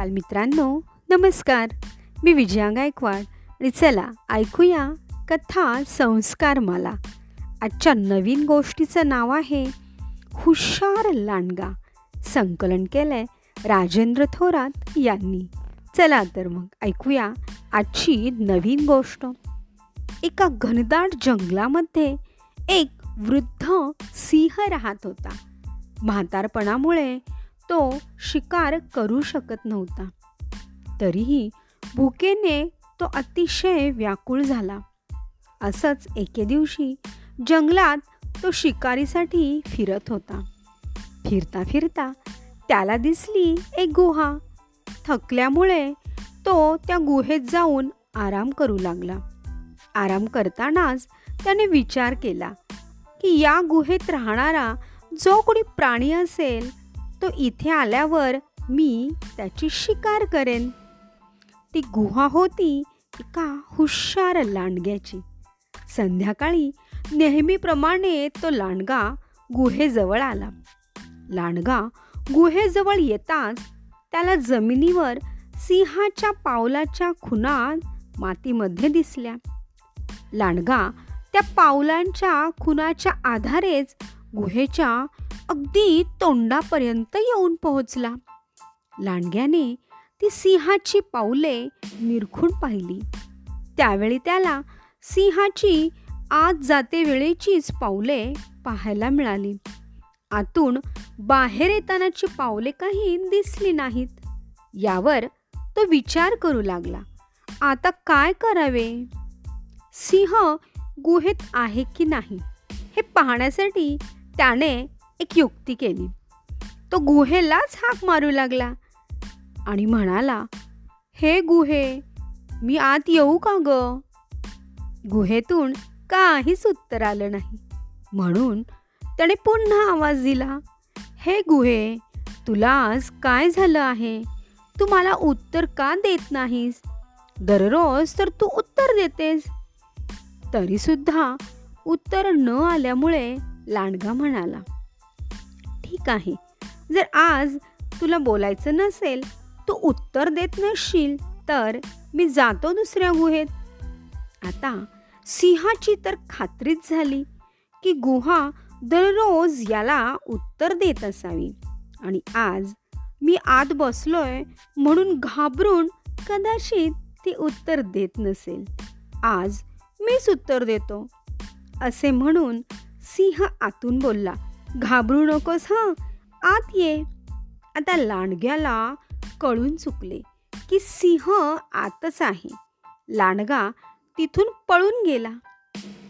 बालमित्रांनो नमस्कार. मी विजया गायकवाड. आणि चला ऐकूया कथा संस्कार मला आजच्या नवीन गोष्टीचं नाव आहे हुशार लांडगा. संकलन केलंय राजेंद्र थोरात यांनी. चला तर मग ऐकूया आजची नवीन गोष्ट. एका घनदाट जंगलामध्ये एक वृद्ध सिंह राहत होता. म्हातारपणामुळे तो शिकार करू शकत नव्हता. तरीही भुकेने तो अतिशय व्याकुळ झाला. असंच एके दिवशी जंगलात तो शिकारीसाठी फिरत होता. फिरता फिरता त्याला दिसली एक गुहा. थकल्यामुळे तो त्या गुहेत जाऊन आराम करू लागला. आराम करतानाच त्याने विचार केला की या गुहेत राहणारा जो कोणी प्राणी असेल तो इथे आल्यावर मी त्याची शिकार करेन. ती गुहा होती एका हुशार लांडग्याची. संध्याकाळी नेहमीप्रमाणे तो लांडगा गुहेजवळ आला. लांडगा गुहेजवळ येताच त्याला जमिनीवर सिंहाच्या पावलाच्या खुना मातीमध्ये दिसल्या. लांडगा त्या पावलांच्या खुनाच्या आधारेच गुहेच्या अगदी तोंडापर्यंत येऊन पोहोचला. लांडग्याने ती सिंहाची पाऊले निरखून पाहिली. त्यावेळी त्याला सिंहाची आत जाते वेळेचीच पावले पाहायला मिळाली. आतून बाहेर येतानाची पावले काही दिसली नाहीत. यावर तो विचार करू लागला. आता काय करावे? सिंह गुहेत आहे की नाही हे पाहण्यासाठी त्याने एक युक्ती केली. तो गुहेलाच हाक मारू लागला आणि म्हणाला हे गुहे मी आत येऊ का ग? गुहेतून काहीच उत्तर आलं नाही. म्हणून त्याने पुन्हा आवाज दिला हे गुहे तुला आज काय झालं आहे? तू मला उत्तर का देत नाहीस? दररोज तर तू उत्तर देतेस. तरीसुद्धा उत्तर न आल्यामुळे लांडगा म्हणाला ठीक आहे जर आज तुला बोलायचं नसेल तू उत्तर देत नसशील तर मी जातो दुसऱ्या गुहेत. आता सिंहाची तर खात्रीच झाली की गुहा दररोज याला उत्तर देत असावी. आणि आज मी आत बसलोय म्हणून घाबरून कदाचित ती उत्तर देत नसेल. आज मीच उत्तर देतो असे म्हणून सिंह आतून बोलला घाबरू नकोस हां. आत ये. आता लांडग्याला कळून चुकले की सिंह आतच आहे. लांडगा तिथून पळून गेला.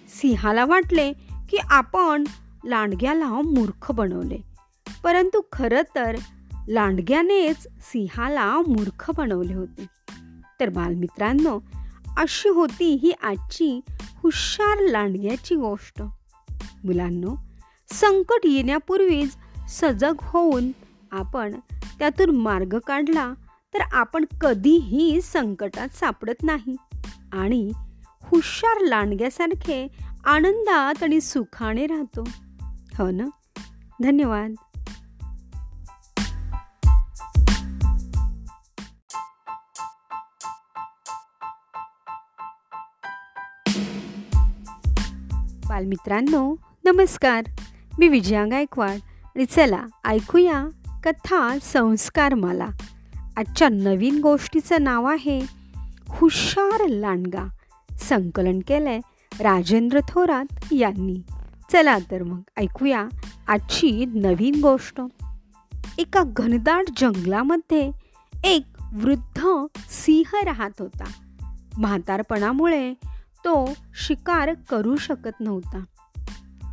सिंहाला वाटले की आपण लांडग्याला मूर्ख बनवले. परंतु खरं तर लांडग्यानेच सिंहाला मूर्ख बनवले होते. तर बालमित्रांनो अशी होती ही आजची हुशार लांडग्याची गोष्ट. मुलांनो संकट येण्यापूर्वीच सजग होऊन आपण त्यातून मार्ग काढला तर आपण कधीही संकटात सापडत नाही. आणि हुशार लांडग्यासारखे आनंदात आणि सुखाने राहतो. हो ना? धन्यवाद. बालमित्रांनो नमस्कार. मी विजया गायकवाड. आणि चला ऐकूया कथा संस्कार मला. आजच्या नवीन गोष्टीचं नाव आहे हुशार लांडगा. संकलन केलंय राजेंद्र थोरात यांनी. चला तर मग ऐकूया आजची नवीन गोष्ट. एका घनदाट जंगलामध्ये एक वृद्ध सिंह राहत होता. म्हातारपणामुळे तो शिकार करू शकत नव्हता.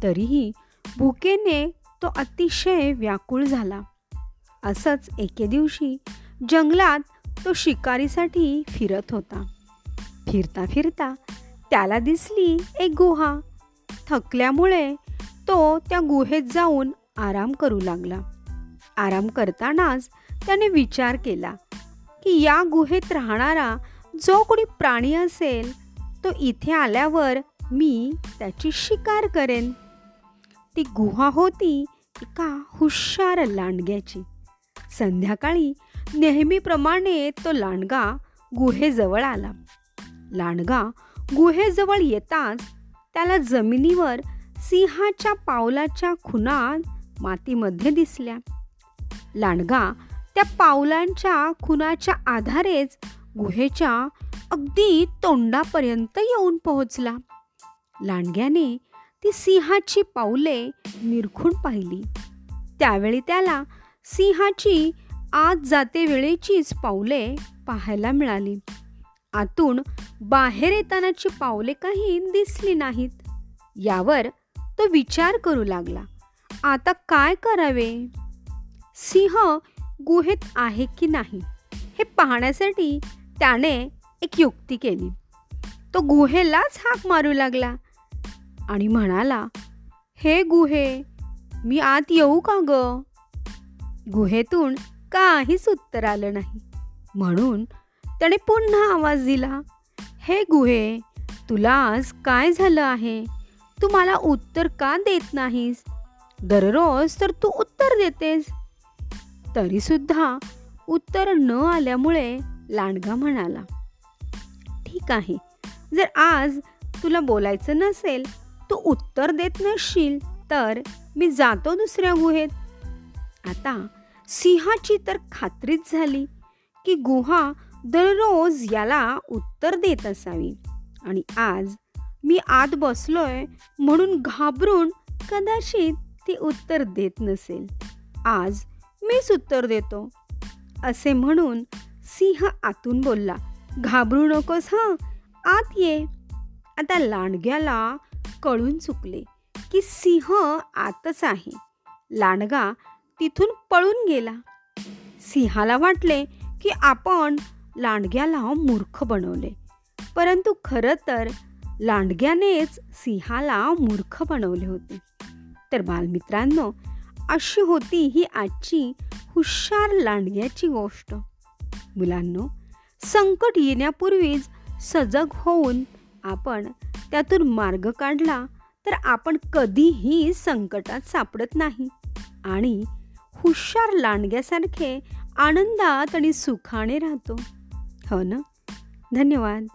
तरीही भुकेने तो अतिशय व्याकुळ झाला. असंच एके दिवशी जंगलात तो शिकारीसाठी फिरत होता. फिरता फिरता त्याला दिसली एक गुहा. थकल्यामुळे तो त्या गुहेत जाऊन आराम करू लागला. आराम करतानाच त्याने विचार केला की या गुहेत राहणारा जो कोणी प्राणी असेल तो इथे आल्यावर मी त्याची शिकार करेन. ती गुहा होती एका हुशार लांडग्याची संध्याकाळी नेहमीप्रमाणे तो लांडगा गुहेजवळ आला. लांडगा गुहेजवळ येताच त्याला जमिनीवर सिंहाच्या पावलाच्या खुणा मातीमध्ये दिसल्या. लांडगा त्या पावलांच्या खुनाच्या आधारेच गुहेच्या अगदी तोंडापर्यंत येऊन पोहोचला. लांडग्याने ती सिंहाची पाऊले निरखून पाहिली. त्यावेळी त्याला सिंहाची आत जाते वेळेचीच पावले पाहायला मिळाली. आतून बाहेर येतानाची पावले काही दिसली नाहीत. यावर तो विचार करू लागला आता काय करावे? सिंह गुहेत आहे की नाही? हे पाहण्यासाठी त्याने एक युक्ती केली. तो गुहेलाच हाक मारू लागला. आणि म्हणाला हे गुहे मी आत येऊ का ग? गुहेतून काहीच उत्तर आलं नाही. म्हणून त्याने पुन्हा आवाज दिला हे गुहे तुला आज काय झालं आहे? तू मला उत्तर का देत नाहीस? दररोज तर तू उत्तर देतेस. तरीसुद्धा उत्तर न आल्यामुळे लांडगा म्हणाला ठीक आहे जर आज तुला बोलायचं नसेल तू उत्तर देत नसशील तर मी जातो दुसऱ्या गुहेत. आता सिंहाची तर खात्रीच झाली की गुहा दररोज याला उत्तर देत असावी. आणि आज मी आत बसलोय म्हणून घाबरून कदाचित ती उत्तर देत नसेल. आज मीच उत्तर देतो असे म्हणून सिंह आतून बोलला घाबरू नकोस हां आत ये. आता लांडग्याला कळून चुकले की सिंह आतच आहे. लांडगा तिथून पळून गेला. सिंहाला वाटले की आपण लांडग्याला मूर्ख बनवले. परंतु खरं तर लांडग्यानेच सिंहाला मूर्ख बनवले होते. तर बालमित्रांनो अशी होती ही आजची हुशार लांडग्याची गोष्ट. मुलांनो संकट येण्यापूर्वीच सजग होऊन आपण त्यातून मार्ग काढला तर आपण कधीही संकटात सापडत नाही. आणि हुशार लांडग्यासारखे आनंदात आणि सुखाने राहतो. हो ना? धन्यवाद.